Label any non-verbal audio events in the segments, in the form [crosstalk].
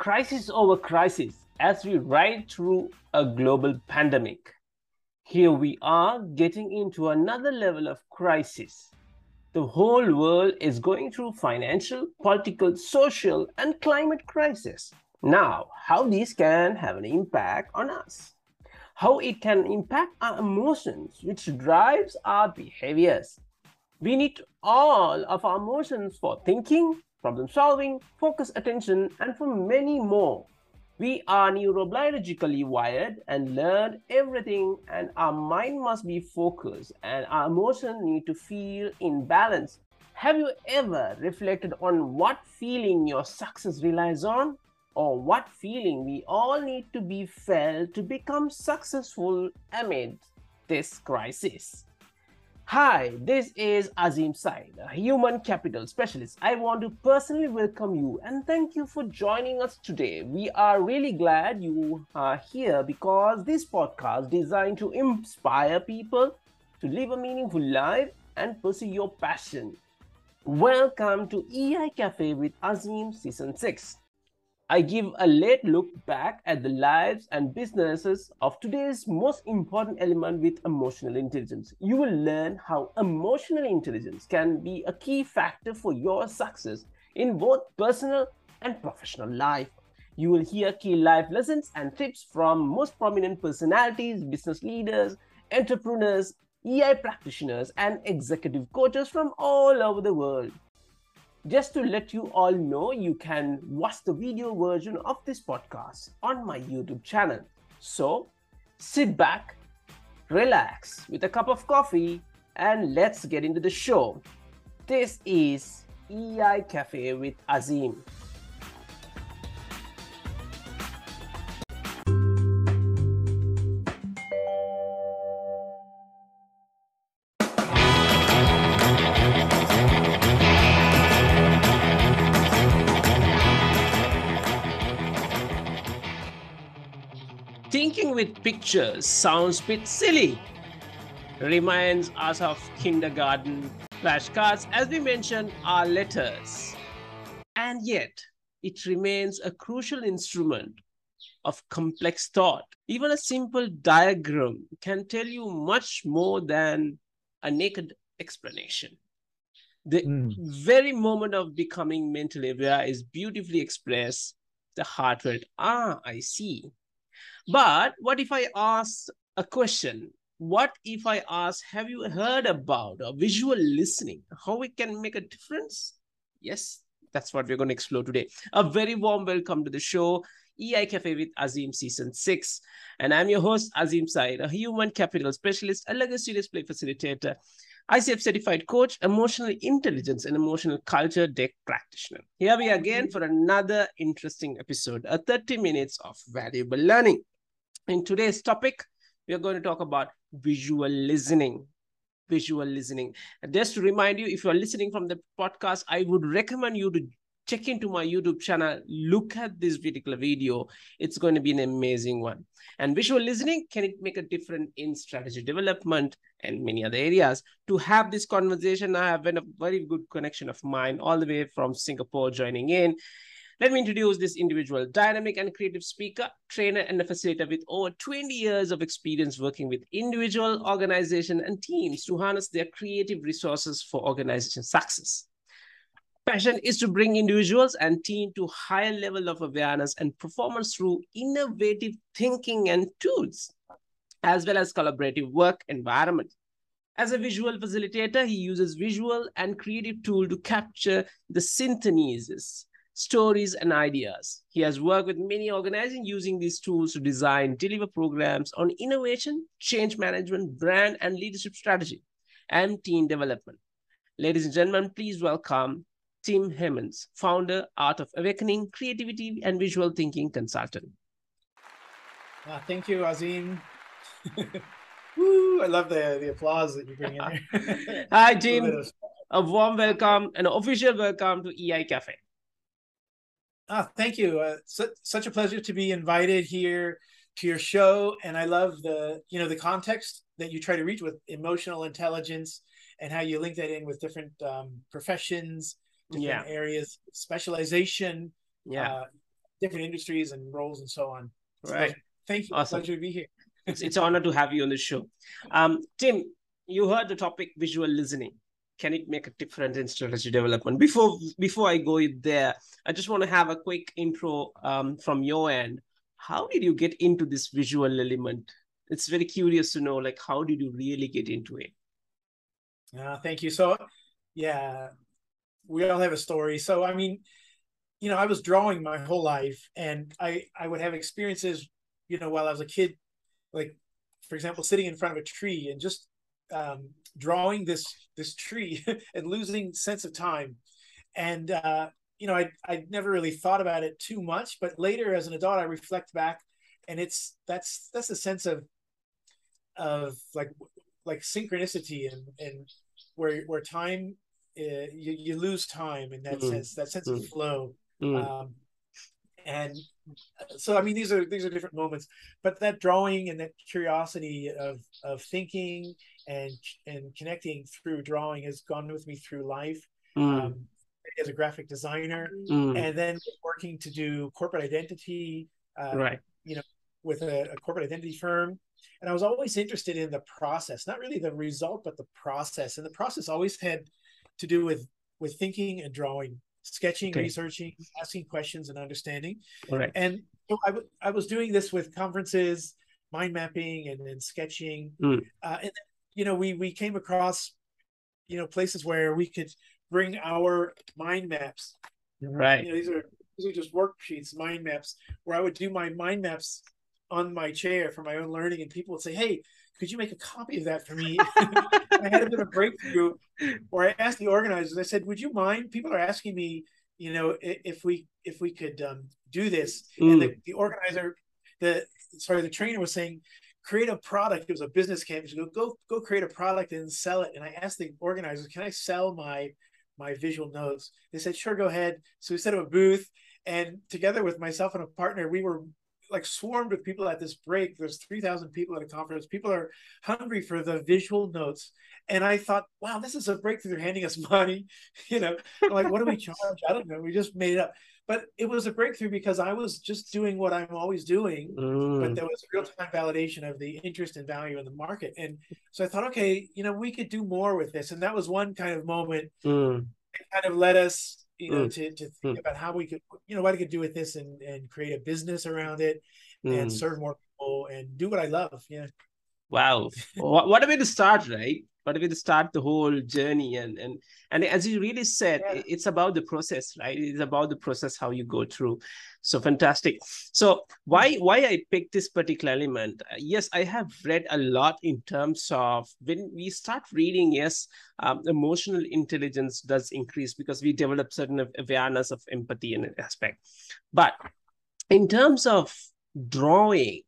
crisis over crisis as we ride through a global pandemic. Here we are getting into another level of crisis. The whole world is going through financial, political, social, and climate crisis. Now, how these can have an impact on us? How it can impact our emotions, which drives our behaviors. We need all of our emotions for thinking, problem solving, focus attention, and for many more. We are neurobiologically wired and learn everything, and our mind must be focused, and our emotions need to feel in balance. Have you ever reflected on what feeling your success relies on? Or what feeling we all need to be felt to become successful amid this crisis? Hi, this is Azim Said, a human capital specialist. I want to personally welcome you and thank you for joining us today. We are really glad you are here because this podcast is designed to inspire people to live a meaningful life and pursue your passion. Welcome to EI Cafe with Azim Season 6. I give a late look back at the lives and businesses of today's most important element with emotional intelligence. You will learn how emotional intelligence can be a key factor for your success in both personal and professional life. You will hear key life lessons and tips from most prominent personalities, business leaders, entrepreneurs, EI practitioners, and executive coaches from all over the world just to let you all know, you can watch the video version of this podcast on my YouTube channel. So sit back, relax with a cup of coffee, and let's get into the show. This is EI Cafe with Azim. With pictures sounds a bit silly. Reminds us of kindergarten flashcards, as we mentioned, are letters. And yet, it remains a crucial instrument of complex thought. Even a simple diagram can tell you much more than a naked explanation. The mm. very moment of becoming mentally aware is beautifully expressed. The heart rate, ah, I see. But what if I ask a question? What if I ask, have you heard about a visual listening? How it can make a difference? Yes, that's what we're going to explore today. A very warm welcome to the show. EI Cafe with Azim Season 6. And I'm your host, Azim Said, a human capital specialist, a LEGO Serious Play facilitator, ICF certified coach, emotional intelligence, and emotional culture deck practitioner. Here we are again for another interesting episode, a 30 minutes of valuable learning. In today's topic, we are going to talk about visual listening. Visual listening. Just to remind you, if you're listening from the podcast, I would recommend you to check into my YouTube channel, look at this particular video. It's going to be an amazing one. And visual listening, can it make a difference in strategy development and many other areas? To have this conversation, I have been a very good connection of mine all the way from Singapore joining in. Let me introduce this individual, dynamic and creative speaker, trainer, and facilitator with over 20 years of experience working with individual, organization, and teams to harness their creative resources for organization success. Passion is to bring individuals and team to higher level of awareness and performance through innovative thinking and tools, as well as collaborative work environment. As a visual facilitator, he uses visual and creative tool to capture the syntheses stories, and ideas. He has worked with many organizations using these tools to design, deliver programs on innovation, change management, brand and leadership strategy, and team development. Ladies and gentlemen, please welcome Tim Hamons, founder, Art of Awakening, Creativity and Visual Thinking Consultant. Uh, thank you, Azim. [laughs] Woo, I love the, the applause that you bring in. [laughs] Hi, [laughs] Tim. A warm welcome, an official welcome to EI Cafe. Oh, thank you. Uh, su- such a pleasure to be invited here to your show, and I love the you know the context that you try to reach with emotional intelligence and how you link that in with different um, professions, different yeah. areas, specialization. Yeah. Uh, different industries and roles and so on. Right. So thank you. Awesome. Pleasure to be here. it's, it's an honor to have you on the show. Um, Tim, you heard the topic visual listening. Can it make a difference in strategy development? Before before I go there, I just want to have a quick intro um, from your end. How did you get into this visual element? It's very curious to know, like, how did you really get into it? Uh, thank you. So, yeah, we all have a story. So, I mean, you know, I was drawing my whole life, and I I would have experiences, you know, while I was a kid, like, for example, sitting in front of a tree and just um, drawing this this tree [laughs] and losing sense of time, and uh, you know, I I never really thought about it too much, but later as an adult, I reflect back, and it's that's that's a sense of of like like synchronicity and and where where time uh, you, you lose time in that mm. sense that sense mm. of flow mm. um, and so i mean these are these are different moments but that drawing and that curiosity of of thinking and and connecting through drawing has gone with me through life mm. um, as a graphic designer mm. and then working to do corporate identity uh, right you know with a, a corporate identity firm and I was always interested in the process, not really the result, but the process. And the process always had to do with with thinking and drawing, sketching, okay. researching, asking questions, and understanding. Right. And so I, w- I was doing this with conferences, mind mapping, and, and sketching. Mm. Uh, and you know, we we came across you know places where we could bring our mind maps. Right. You know, these are these are just worksheets, mind maps, where I would do my mind maps on my chair for my own learning, and people would say, "Hey, could you make a copy of that for me?" [laughs] I had a bit of a breakthrough where I asked the organizers. I said, "Would you mind?" People are asking me, you know, if we if we could um, do this, mm. and the, the organizer, the sorry, the trainer was saying, create a product. It was a business campus. Go go go create a product and sell it. And I asked the organizers, "Can I sell my my visual notes?" They said, "Sure, go ahead." So we set up a booth, and together with myself and a partner, we were like swarmed with people at this break. There's 3,000 people at a conference. People are hungry for the visual notes. And I thought, wow, this is a breakthrough. They're handing us [laughs] money. You know, like, what do we [laughs] charge? I don't know. We just made it up. But it was a breakthrough because I was just doing what I'm always doing, mm. but there was real time validation of the interest and value in the market. And so I thought, okay, you know, we could do more with this. And that was one kind of moment mm. kind of led us you know, mm. to, to think mm. about how we could, you know, what I could do with this and, and create a business around it mm. and serve more people and do what I love. Yeah. Wow. what, what a way to start, right? Way to start the whole journey. And and and as you really said, yeah. it's about the process, right? It's about the process how you go through. So fantastic. So why why I picked this particular element? Yes, I have read a lot in terms of when we start reading. Yes, um, emotional intelligence does increase because we develop certain awareness of empathy and aspect. But in terms of drawing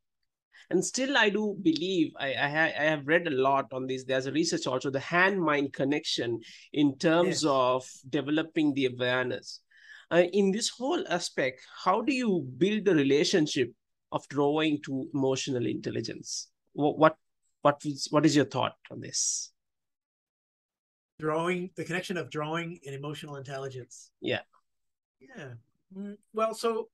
and still i do believe I, I, I, have read a lot on this. There's a research also the hand mind connection in terms yes. of developing the awareness. Uh, in this whole aspect how do you build the relationship of drawing to emotional intelligence? What what what is, what is your thought on this? Drawing the connection of drawing and emotional intelligence. Yeah. Yeah. Mm, well so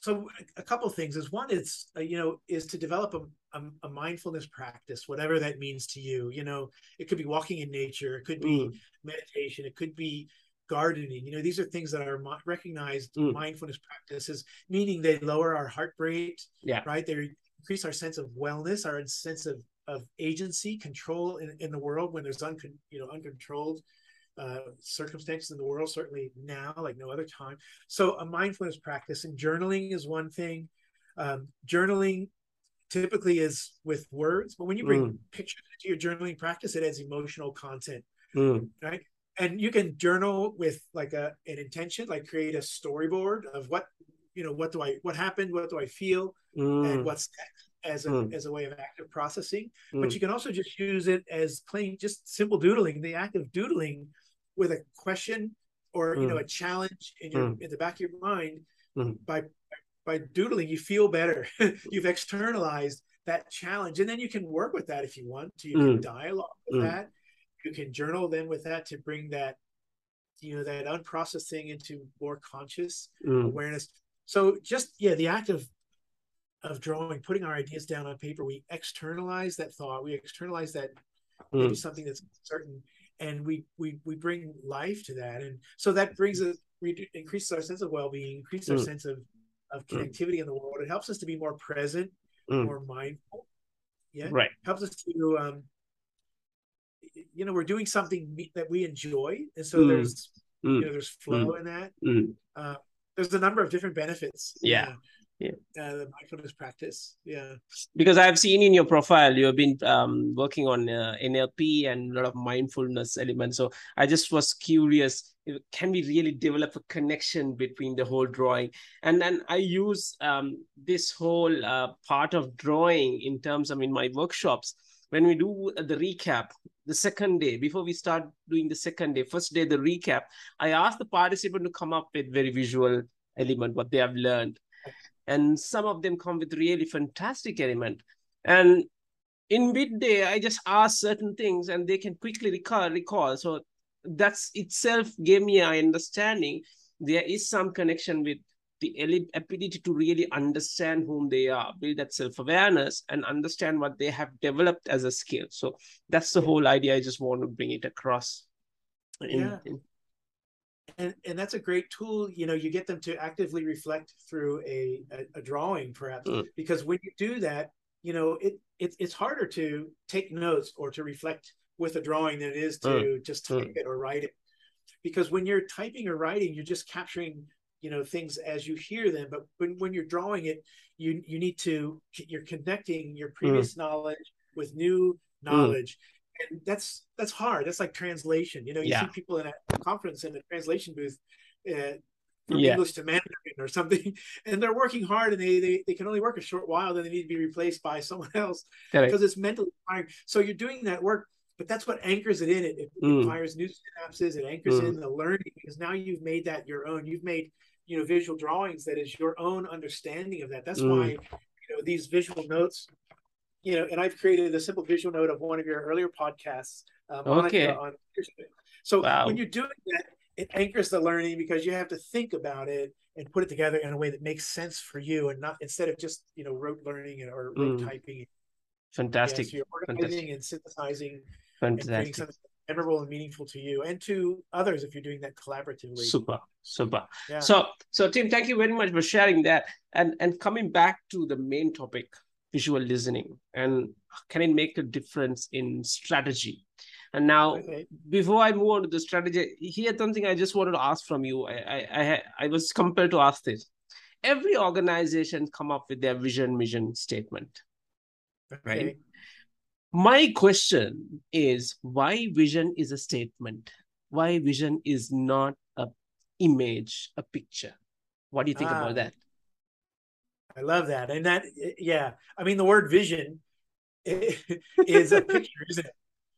so a couple things is one is uh, you know is to develop a, a, a, mindfulness practice whatever that means to you you know it could be walking in nature it could be mm. meditation it could be gardening you know these are things that are recognized mm. mindfulness practices meaning they lower our heart rate yeah right they increase our sense of wellness our sense of of agency control in, in the world when there's uncon, you know uncontrolled uh, circumstances in the world, certainly now, like no other time. So, a mindfulness practice and journaling is one thing. Um, journaling typically is with words, but when you bring mm. pictures into your journaling practice, it adds emotional content, mm. right? And you can journal with like a an intention, like create a storyboard of what you know, what do I, what happened, what do I feel, mm. and what's next as a mm. as a way of active processing. Mm. But you can also just use it as plain, just simple doodling. The act of doodling with a question or mm. you know mm. a challenge in your mm. in the back of your mind mm. by by doodling you feel better [laughs] you've externalized that challenge and then you can work with that if you want to you can mm. dialogue with mm. that you can journal then with that to bring that you know that unprocessed thing into more conscious awareness so just yeah the act of of drawing putting our ideas down on paper we externalize that thought we externalize that maybe something that's certain and we we we bring life to that. And so that brings us we increases our sense of well-being increases mm. our sense of of mm. connectivity mm. in the world. It helps us to be more present mm. more mindful. Yeah. Right. Helps us to um you know we're doing something that we enjoy. And so mm. there's you know there's flow in that. Uh, there's a number of different benefits. Yeah yeah. Uh, the mindfulness practice. Yeah. Because i've seen in your profile you have been um, working on uh, nlp and a lot of mindfulness elements. So i just was curious can we really develop a connection between the whole drawing? And then i use um, this whole uh, part of drawing in terms of in my workshops. When we do the recap the second day before we start doing the second day first day the recap i ask the participant to come up with very visual element what they have learned and some of them come with really fantastic element. And in midday i just ask certain things and they can quickly recall recall. So that's itself gave me an understanding. There is some connection with the ability to really understand whom they are build that self-awareness and understand what they have developed as a skill. So that's the whole idea. I just want to bring it across in, yeah. In, and and that's a great tool you know you get them to actively reflect through a a, a drawing perhaps mm. because when you do that you know it, it it's harder to take notes or to reflect with a drawing than it is to mm. just type mm. it or write it because when you're typing or writing you're just capturing you know things as you hear them but when, when you're drawing it you you need to you're connecting your mm. previous knowledge with new knowledge and that's that's hard. That's like translation. You know, you yeah. see people in a conference in a translation booth uh, from yeah. English to Mandarin or something, [laughs] and they're working hard, and they, they they can only work a short while, then they need to be replaced by someone [laughs] else because it's mentally tiring. So you're doing that work, but that's what anchors it in. It, it mm. fires new synapses. It anchors mm. in the learning because now you've made that your own. You've made you know visual drawings that is your own understanding of that. That's mm. why you know these visual notes you know, and I've created a simple visual note of one of your earlier podcasts. Um, okay. On, on, so wow. when you're doing that, it anchors the learning because you have to think about it and put it together in a way that makes sense for you, and not instead of just you know rote learning or rote mm. typing. Fantastic. Yes, you're organizing Fantastic. and synthesizing Fantastic. and something memorable and meaningful to you and to others if you're doing that collaboratively. Super, super. Yeah. So, so Tim, thank you very much for sharing that. And and coming back to the main topic, visual listening and can it make a difference in strategy? And now okay. before i move on to the strategy here's something i just wanted to ask from you. I i i, I was compelled to ask this. Every organization come up with their vision mission statement okay. right my question is why vision is a statement? Why vision is not a image a picture? What do you think ah, about that I love that. And that, yeah, I mean, the word vision [laughs] is a picture, isn't it?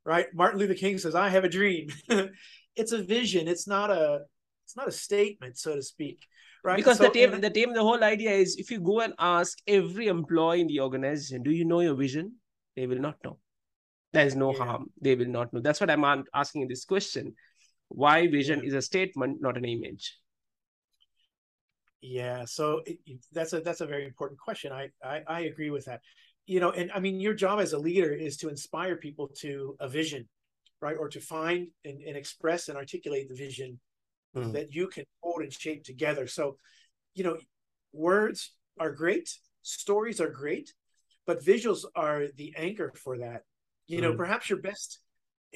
Right? Martin Luther King says, I have a dream. [laughs] it's a vision. It's not a, it's not a statement, so to speak. Right. Because so, the team, the team, the whole idea is if you go and ask every employee in the organization, do you know your vision? They will not know. There is no yeah. harm. They will not know. That's what I'm asking in this question. Why vision yeah. is a statement, not an image? Yeah, so it, that's a that's a very important question. I, I I agree with that. You know, and I mean, your job as a leader is to inspire people to a vision, right, or to find and, and express and articulate the vision mm. that you can hold and shape together. So, you know, words are great, stories are great, but visuals are the anchor for that. You know, mm. perhaps your best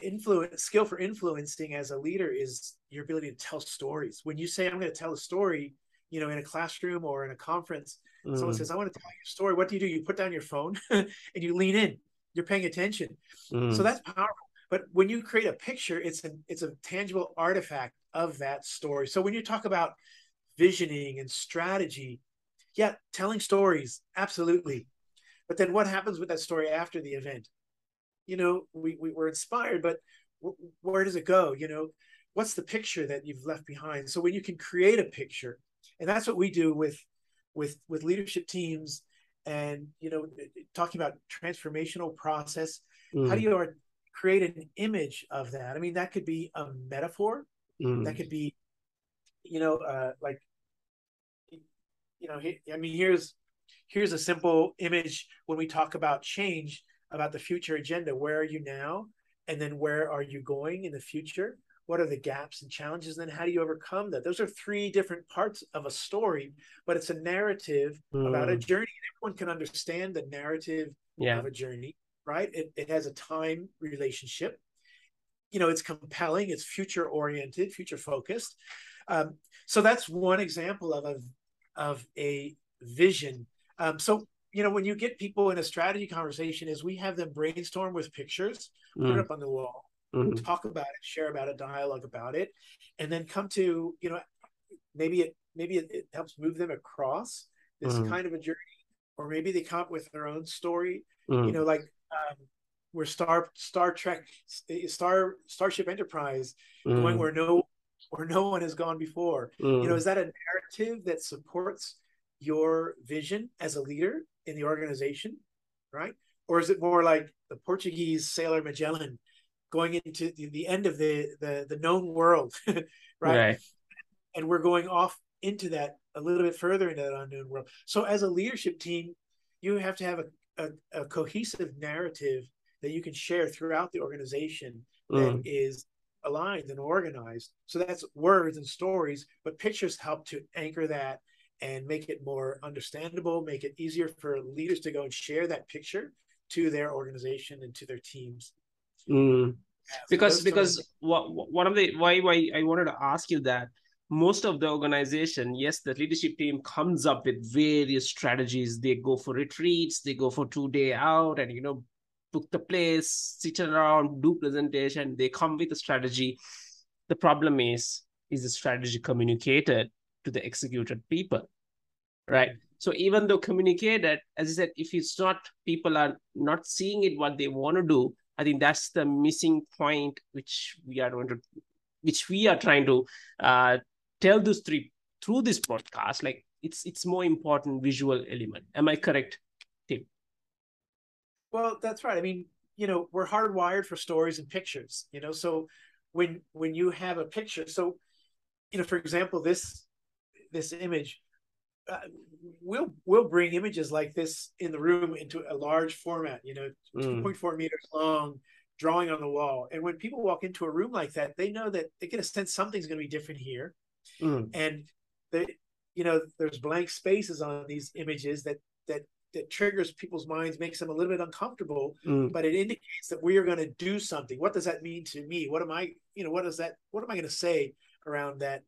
influence skill for influencing as a leader is your ability to tell stories. When you say, "I'm going to tell a story," you know in a classroom or in a conference mm. someone says i want to tell you a story. What do you do? You put down your phone [laughs] and you lean in. You're paying attention. Mm. so that's powerful. But when you create a picture it's an it's a tangible artifact of that story. So when you talk about visioning and strategy yeah telling stories absolutely. But then what happens with that story after the event? You know we, we were inspired but where does it go? You know what's the picture that you've left behind? So when you can create a picture and that's what we do with with with leadership teams and you know talking about transformational process mm. how do you create an image of that i mean that could be a metaphor mm. that could be you know uh, like you know, I mean, here's here's a simple image when we talk about change about the future agenda. Where are you now? And then where are you going in the future? What are the gaps and challenges? And then how do you overcome that? Those are three different parts of a story, but it's a narrative mm. about a hmm. journey. Everyone can understand the narrative yeah. of a journey, right? It, it has a time relationship. You know, it's compelling, it's future oriented, future focused. Um, so that's one example of a, of a vision. Um, so you know, when you get people in a strategy conversation, is we have them brainstorm with pictures, mm. put it mm. up on the wall, mm-hmm. talk about it, share about it, dialogue about it, and then come to, you know, maybe it maybe it, it helps move them across this mm. kind of a journey, or maybe they come up with their own story. Mm. You know, like um, where Star Star Trek, Star Starship Enterprise, going mm. where no where no one has gone before. You know, mm. is that a narrative that supports your vision as a leader in the organization, right? Or is it more like the Portuguese sailor Magellan going into the, the end of the, the, the known world, [laughs] right? right? And we're going off into that a little bit further into that unknown world. So as a leadership team, you have to have a, a, a cohesive narrative that you can share throughout the organization mm. that is aligned and organized. So that's words and stories, but pictures help to anchor that and make it more understandable, make it easier for leaders to go and share that picture to their organization and to their teams. Mm. Because because what, one of the why why I wanted to ask you that most of the organization, yes, the leadership team comes up with various strategies. They go for retreats, they go for two day out, and you know, book the place, sit around, do presentation. They come with a strategy. The problem is, is the strategy communicated? to the executed people right so even though communicated as i said if it's not people are not seeing it what they want to do i think that's the missing point which we are going to which we are trying to uh, tell those three through this podcast like it's it's more important visual element. Am i correct tim? Well that's right. I mean you know we're hardwired for stories and pictures you know? So when when you have a picture so you know for example this this image uh, we'll we'll bring images like this in the room into a large format you know mm. 2.4 meters long drawing on the wall and when people walk into a room like that they know that they get a sense something's going to be different here mm. and they you know there's blank spaces on these images that that that triggers people's minds makes them a little bit uncomfortable mm. but it indicates that we are going to do something what does that mean to me what am i you know what is that what am i going to say around that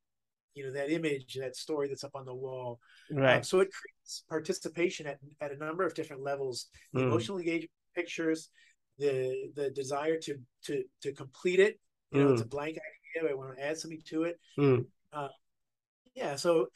you know that image that story that's up on the wall um, right um, so it creates participation at, at a number of different levels mm. emotional engagement pictures the the desire to to to complete it you know mm. it's a hmm. blank idea i want to add something to it mm. uh, yeah so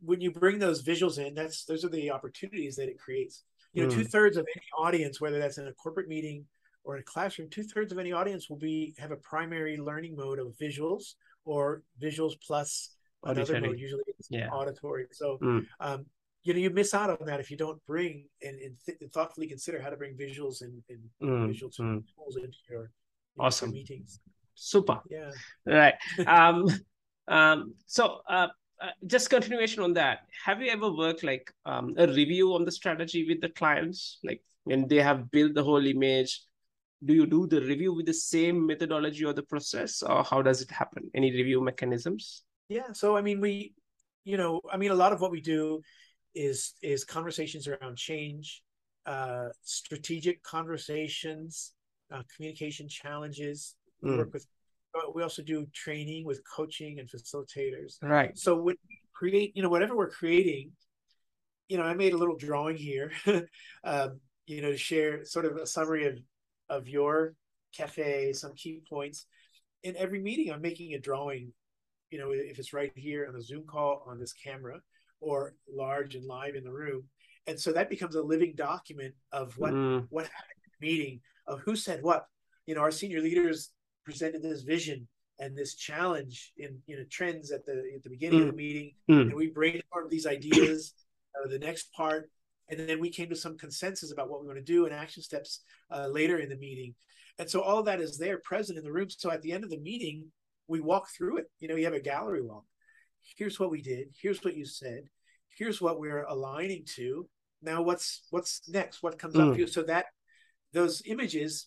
when you bring those visuals in that's those are the opportunities that it creates you know hmm. two-thirds of any audience whether that's in a corporate meeting or in a classroom two-thirds of any audience will be have a primary learning mode of visuals or visuals plus another mode. Usually it's yeah. auditory. So mm. um, you know you miss out on that if you don't bring and, and, th- and thoughtfully consider how to bring visuals and, and mm. visual mm. tools into your into awesome your meetings. Super. Yeah. Right. [laughs] um, um, so uh, uh, just continuation on that. Have you ever worked like um, a review on the strategy with the clients, like when they have built the whole image? Do you do the review with the same methodology or the process or how does it happen? Any review mechanisms? Yeah so i mean we you know i mean a lot of what we do is is conversations around change uh strategic conversations uh, communication challenges. Mm. we work with we also do training with coaching and facilitators. Right. So when we create you know whatever we're creating you know i made a little drawing here [laughs] um, you know to share sort of a summary of of your cafe, some key points. In every meeting, I'm making a drawing, you know, if it's right here on the Zoom call on this camera or large and live in the room. And so that becomes a living document of what mm. what happened in the meeting, of who said what. You know, our senior leaders presented this vision and this challenge in you know trends at the at the beginning mm. of the meeting, mm. and we brainstormed these ideas. Uh, the next part and then we came to some consensus about what we want to do and action steps uh, later in the meeting. And so all that is there present in the room. So at the end of the meeting we walk through it. You know you have a gallery walk. Here's what we did. Here's what you said. Here's what we're aligning to. Now what's what's next? What comes mm. up you? So that those images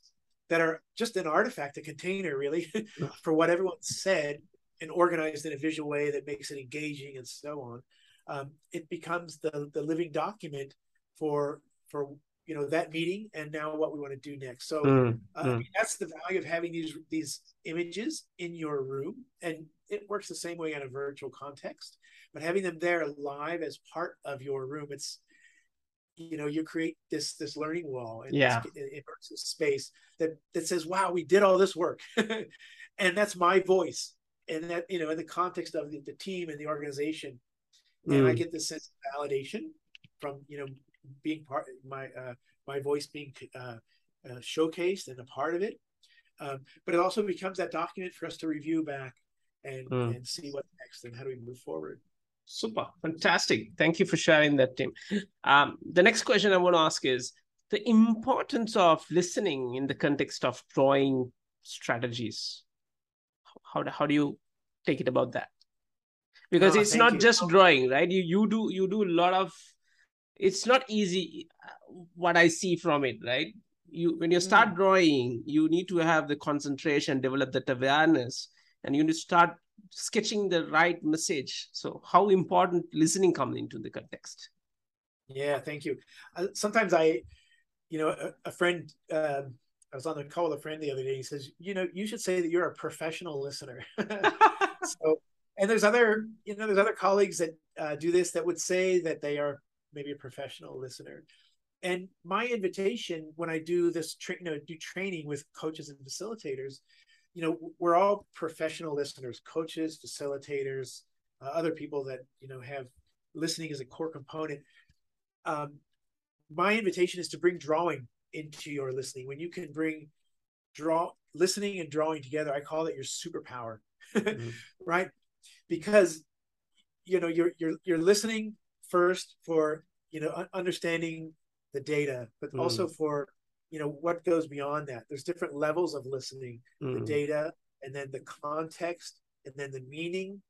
that are just an artifact a container really [laughs] for what everyone said and organized in a visual way that makes it engaging and so on um, it becomes the the living document for for you know that meeting and now what we want to do next. So mm, uh, mm. that's the value of having these these images in your room. And it works the same way in a virtual context but having them there live as part of your room it's you know you create this this learning wall and yeah. immersive space that that says wow we did all this work. [laughs] And that's my voice. And that you know in the context of the, the team and the organization. And mm. i get this sense of validation from you know being part my uh, my voice being uh, uh, showcased and a part of it. Um, but it also becomes that document for us to review back and mm. and see what next and how do we move forward. Super, fantastic. Thank you for sharing that, Tim. Um, the next question I want to ask is the importance of listening in the context of drawing strategies. How do, how do you take it about that? Because no, it's not you. just drawing, right? You you do you do a lot of it's not easy uh, what i see from it right? You when you start mm. drawing you need to have the concentration develop that awareness and you need to start sketching the right message. So how important listening comes into the context. Yeah thank you. Uh, sometimes i you know a, a friend uh, i was on the call with a friend the other day he says you know you should say that you're a professional listener. [laughs] [laughs] So and there's other you know there's other colleagues that uh, do this that would say that they are maybe a professional listener. And my invitation when I do this, tra- you know, do training with coaches and facilitators, you know, we're all professional listeners, coaches, facilitators, uh, other people that you know have listening as a core component. Um, my invitation is to bring drawing into your listening. When you can bring draw listening and drawing together, I call it your superpower, [laughs] mm-hmm. right? Because you know you're you're you're listening first for you know understanding the data but mm. also for you know what goes beyond that there's different levels of listening mm. the data and then the context and then the meaning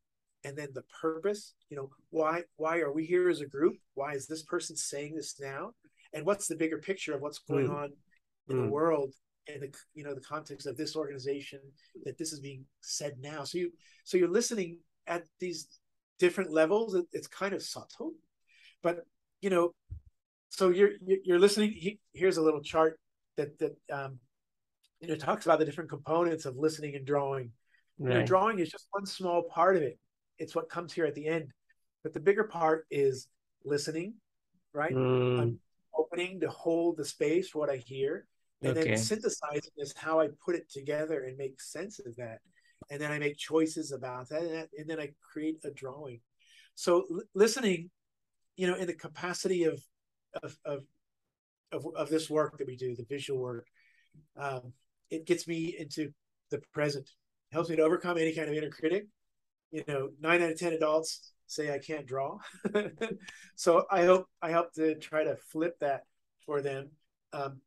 and then the purpose you know why why are we here as a group why is this person saying this now and what's the bigger picture of what's going mm. on in the mm. world and the you know the context of this organization that this is being said now so you so you're listening at these different levels it's kind of subtle but you know, so you're you're listening. here's a little chart that that um, you know talks about the different components of listening and drawing. Right. You know, drawing is just one small part of it. It's what comes here at the end, but the bigger part is listening, right? Mm. I'm opening to hold the space for what I hear, and okay. then synthesizing is how I put it together and make sense of that, and then I make choices about that, and, that, and then I create a drawing. So l- listening you know, in the capacity of of of of, of this work that we do, the visual work, um, it gets me into the present, it helps me to overcome any kind of inner critic. You know, nine out of ten adults say I can't draw, [laughs] so I hope I help to try to flip that for them. Um,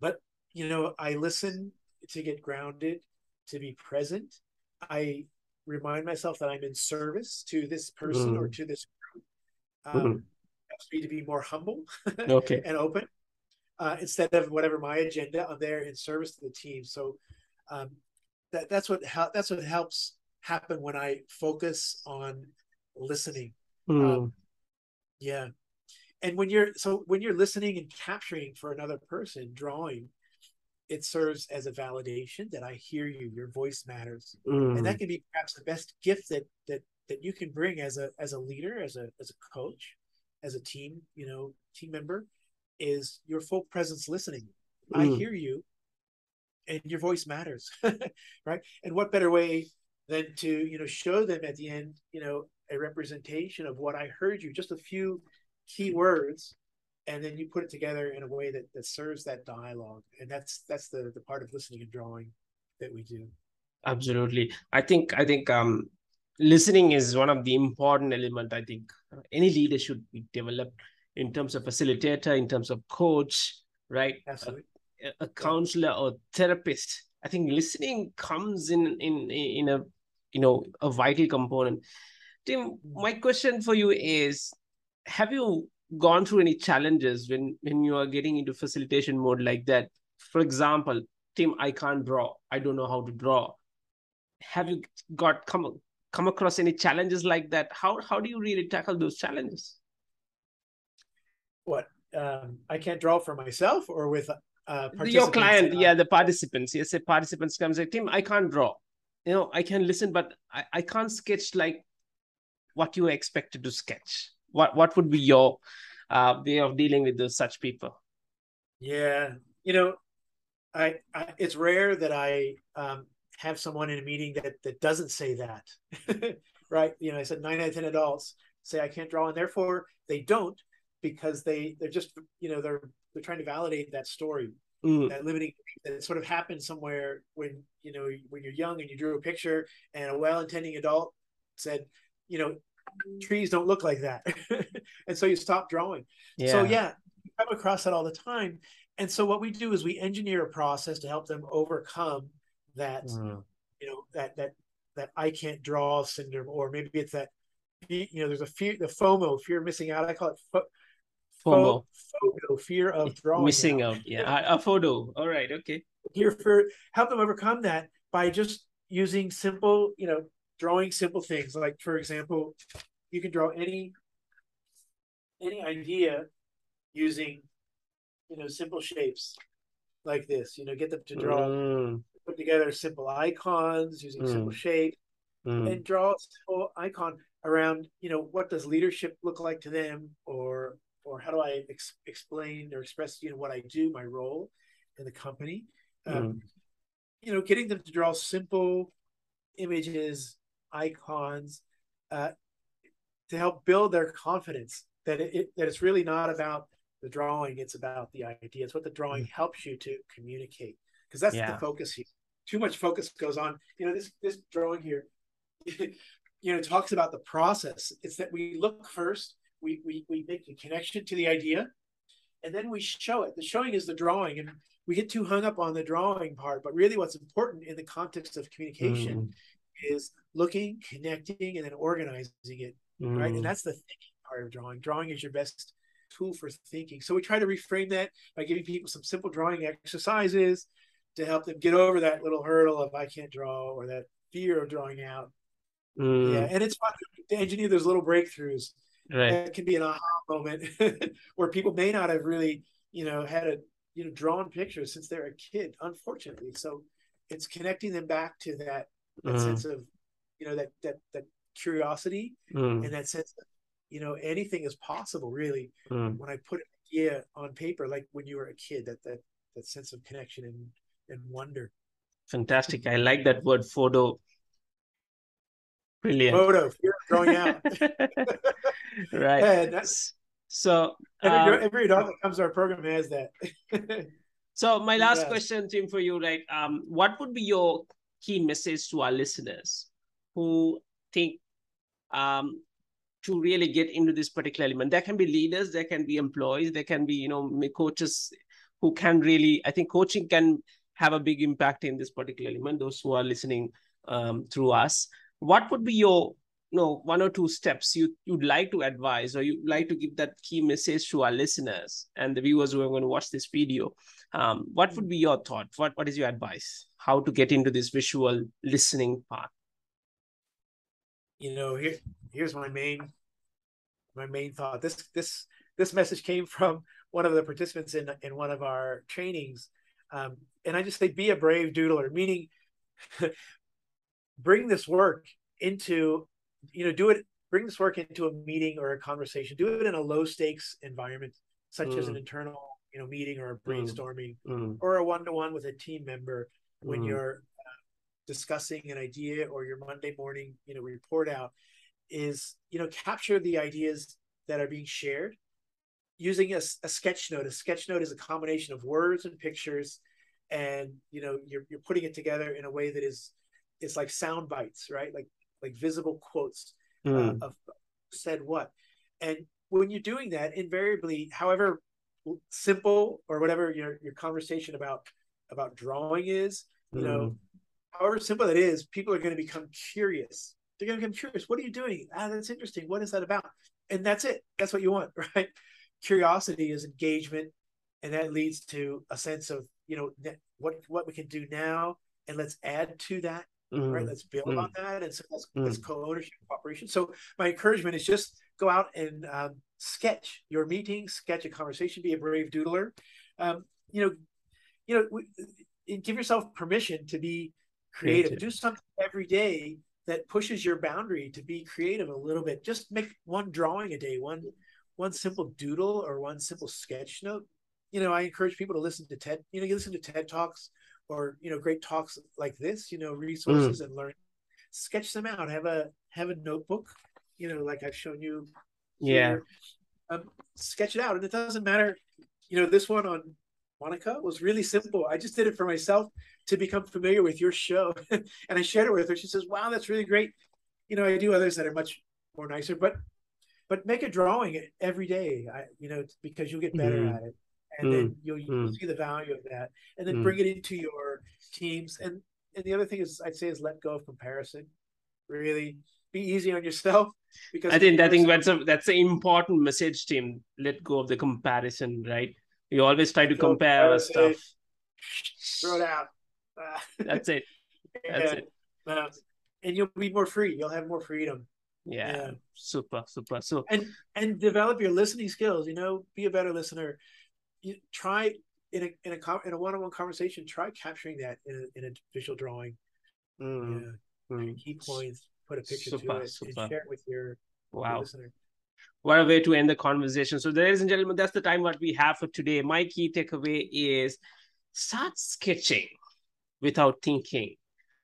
but you know, I listen to get grounded, to be present. I remind myself that I'm in service to this person mm. or to this um, mm-hmm. helps me to be more humble [laughs] okay. and open uh, instead of whatever my agenda. I'm there in service to the team. So um, that that's what ha- that's what helps happen when I focus on listening. Mm. Um, yeah, and when you're so when you're listening and capturing for another person, drawing, it serves as a validation that I hear you. Your voice matters, mm. and that can be perhaps the best gift that that that you can bring as a as a leader, as a as a coach, as a team, you know, team member, is your full presence listening. Mm. I hear you, and your voice matters, [laughs] right? And what better way than to you know show them at the end, you know, a representation of what I heard you, just a few key words, and then you put it together in a way that that serves that dialogue, and that's that's the the part of listening and drawing that we do absolutely i think i think um listening is one of the important element i think. Any leader should be developed in terms of facilitator in terms of coach right? Absolutely. A, a counselor or therapist. I think listening comes in in in a you know a vital component. Tim my question for you is have you gone through any challenges when when you are getting into facilitation mode like that? For example tim i can't draw. I don't know how to draw. Have you got come come across any challenges like that? How how do you really tackle those challenges? What um, i can't draw for myself or with uh, your client yeah the participants. Yes the participants come say tim i can't draw. You know i can listen but i, I can't sketch like what you expected to sketch. What what would be your uh, way of dealing with those such people? Yeah. You know I, I it's rare that i um, have someone in a meeting that that doesn't say that [laughs] right you know i said nine out of ten adults say i can't draw and therefore they don't because they they're just you know they're they're trying to validate that story mm. that limiting that sort of happened somewhere when you know when you're young and you drew a picture and a well-intending adult said you know trees don't look like that [laughs] and so you stop drawing yeah. so yeah you come across that all the time and so what we do is we engineer a process to help them overcome that mm. you know that that that i can't draw syndrome or maybe it's that you know there's a fear the fomo fear of missing out i call it fo- FOMO. Photo, fear of drawing missing out. out. Yeah, a photo. All right, okay. Here for help them overcome that by just using simple, you know, drawing simple things. Like for example, you can draw any any idea using you know simple shapes like this. You know, get them to draw, mm. Put together simple icons using mm. simple shape, mm. and draw a simple icon around. You know, what does leadership look like to them, or or how do I ex- explain or express you know what I do, my role in the company. Um, mm. You know, getting them to draw simple images, icons, uh, to help build their confidence that it, it, that it's really not about the drawing; it's about the idea. It's what the drawing mm. helps you to communicate because that's yeah. the focus here. Too much focus goes on. You know, this this drawing here, [laughs] you know, talks about the process. It's that we look first we, we, we make a connection to the idea and then we show it. The showing is the drawing, and we get too hung up on the drawing part. But really, what's important in the context of communication mm. is looking, connecting, and then organizing it. Mm. Right, and mm. that's the thinking part of drawing. Drawing is your best tool for thinking. So we try to reframe that by giving people some simple drawing exercises to help them get over that little hurdle of I can't draw or that fear of drawing out. Mm. Yeah, and it's fun to engineer those little breakthroughs right. it can be an aha moment [laughs] where people may not have really you know had a you know drawn pictures since they're a kid unfortunately so it's connecting them back to that, that mm. sense of you know that that that curiosity mm. and that sense of you know anything is possible really mm. when i put an idea on paper like when you were a kid that that that sense of connection and and wonder fantastic i like that word photo Brilliant. Photo, fear growing out. [laughs] right. Yeah, so every, um, every dog that comes to our program has that. [laughs] so my last yeah. question, Tim, for you, like, um, what would be your key message to our listeners who think um, to really get into this particular element? There can be leaders, there can be employees, there can be you know coaches who can really. I think coaching can have a big impact in this particular element. Those who are listening um, through us. What would be your you know one or two steps you you'd like to advise or you'd like to give that key message to our listeners and the viewers who are going to watch this video? Um, what would be your thought? What what is your advice? How to get into this visual listening part? You know here here's my main my main thought. This this this message came [laughs] from one of the participants in in one of our trainings um, and i just say be a brave doodler meaning [laughs] bring this work into you know do it bring this work into a meeting or a conversation do it in a low stakes environment such mm. as an mm. internal you know meeting or a mm. brainstorming mm. or a one-to-one with a team member when mm. you're uh, discussing an idea or your monday morning you know report out is you know capture the ideas that are being shared using a, a sketch note a sketch note is a combination of words and pictures and you know you're, you're putting it together in a way that is it's like sound bites, right? Like like visible quotes mm. uh, hmm. of said what. And when you're doing that, invariably, however simple or whatever your your conversation about about drawing is, you mm. know, hmm. however simple it is, people are going to become curious. They're going to become curious. What are you doing? Ah, that's interesting. What is that about? and that's it. That's what you want, [laughs] right? Curiosity is engagement, and that leads to a sense of you know what what we can do now, and let's add to that. Mm. Right, let's build mm. on that, and so that's, mm. that's co-ownership, cooperation. So my encouragement is just go out and um, sketch your meeting, sketch a conversation, be a brave doodler. Um, you know, you know, we, give yourself permission to be creative. creative. Do something every day that pushes your boundary to be creative a little bit. Just make one drawing a day, one one simple doodle or one simple sketch note. You know, I encourage people to listen to TED. You know, you listen to TED talks or you know great talks like this. You know, resources mm. and learn. Sketch them out. Have a have a notebook. You know, like I've shown you. Here. Yeah. Um, sketch it out, and it doesn't matter. You know, this one on Monica was really simple. I just did it for myself to become familiar with your show. [laughs] and I shared it with her. She says, Wow, that's really great. You know, I do others that are much more nicer, but but make a drawing every day, I, you know, because you'll get better mm. at it. And mm. then you'll, you'll mm. see the value of that. And then mm. bring it into your teams. And and the other thing is I'd say is let go of comparison. Really be easy on yourself [laughs] because I think I think that's a that's an important message, team. Let go of the comparison, right? you always try to compare our stuff. Throw it out. That's it. [laughs] That's it. And you'll be more free. You'll have more freedom. Yeah. yeah. Super, super. So and and develop your listening skills. You know, be a better listener. You try in a in a in a one on one conversation. Try capturing that in a, in a visual drawing. Mm. Yeah. Mm. Key points. Put a picture super, to it super. and share it with your, wow. Your listener what a way to end the conversation. So, ladies and gentlemen, that's the time what we have for today. My key takeaway is start sketching without thinking,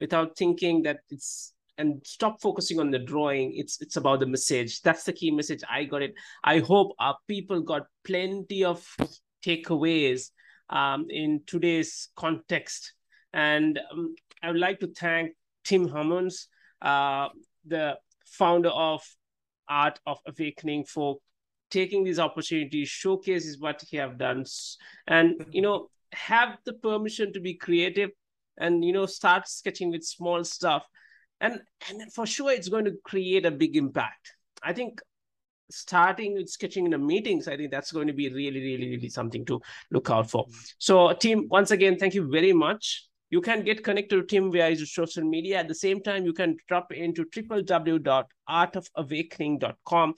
without thinking that it's and stop focusing on the drawing. It's it's about the message. That's the key message. I got it. I hope our people got plenty of takeaways um, in today's context. And um, I would like to thank Tim Hamons, uh, the founder of art of awakening for taking these opportunities showcases what he have done and you know have the permission to be creative and you know start sketching with small stuff and and for sure it's going to create a big impact i think starting with sketching in the meetings i think that's going to be really really really something to look out for so team once again thank you very much you can get connected to Tim via his social media. At the same time, you can drop into www.artofawakening.com.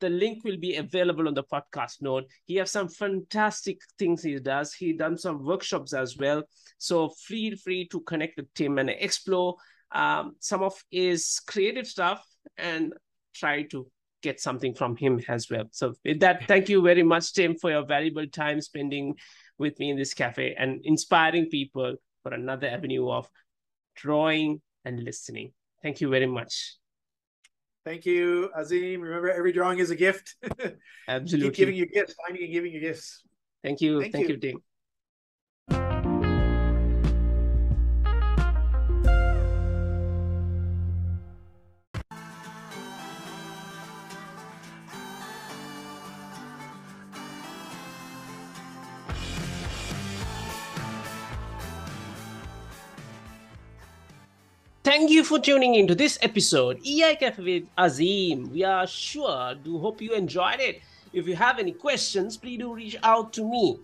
The link will be available on the podcast note. He has some fantastic things he does. He done some workshops as well. So feel free to connect with Tim and explore um, some of his creative stuff and try to get something from him as well. So with that, thank you very much, Tim, for your valuable time spending with me in this cafe and inspiring people for another avenue of drawing and listening. Thank you very much. Thank you, Azim. Remember, every drawing is a gift. [laughs] Absolutely. Keep giving you gifts, finding and giving you gifts. Thank you. Thank, Thank you, you Thank you for tuning into this episode, EI Cafe with Azim. We are sure do hope you enjoyed it. If you have any questions, please do reach out to me.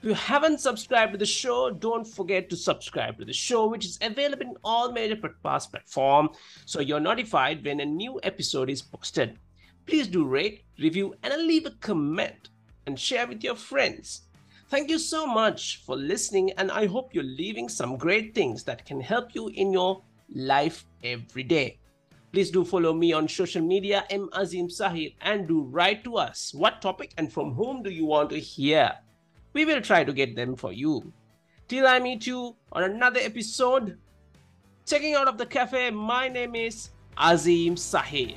If you haven't subscribed to the show, don't forget to subscribe to the show, which is available in all major podcast platforms, so you're notified when a new episode is posted. Please do rate, review, and leave a comment and share with your friends. Thank you so much for listening, and I hope you're leaving some great things that can help you in your life every day. Please do follow me on social media, M. Azim Sahir, and do write to us what topic and from whom do you want to hear. We will try to get them for you. Till I meet you on another episode, checking out of the cafe, my name is Azim Sahir.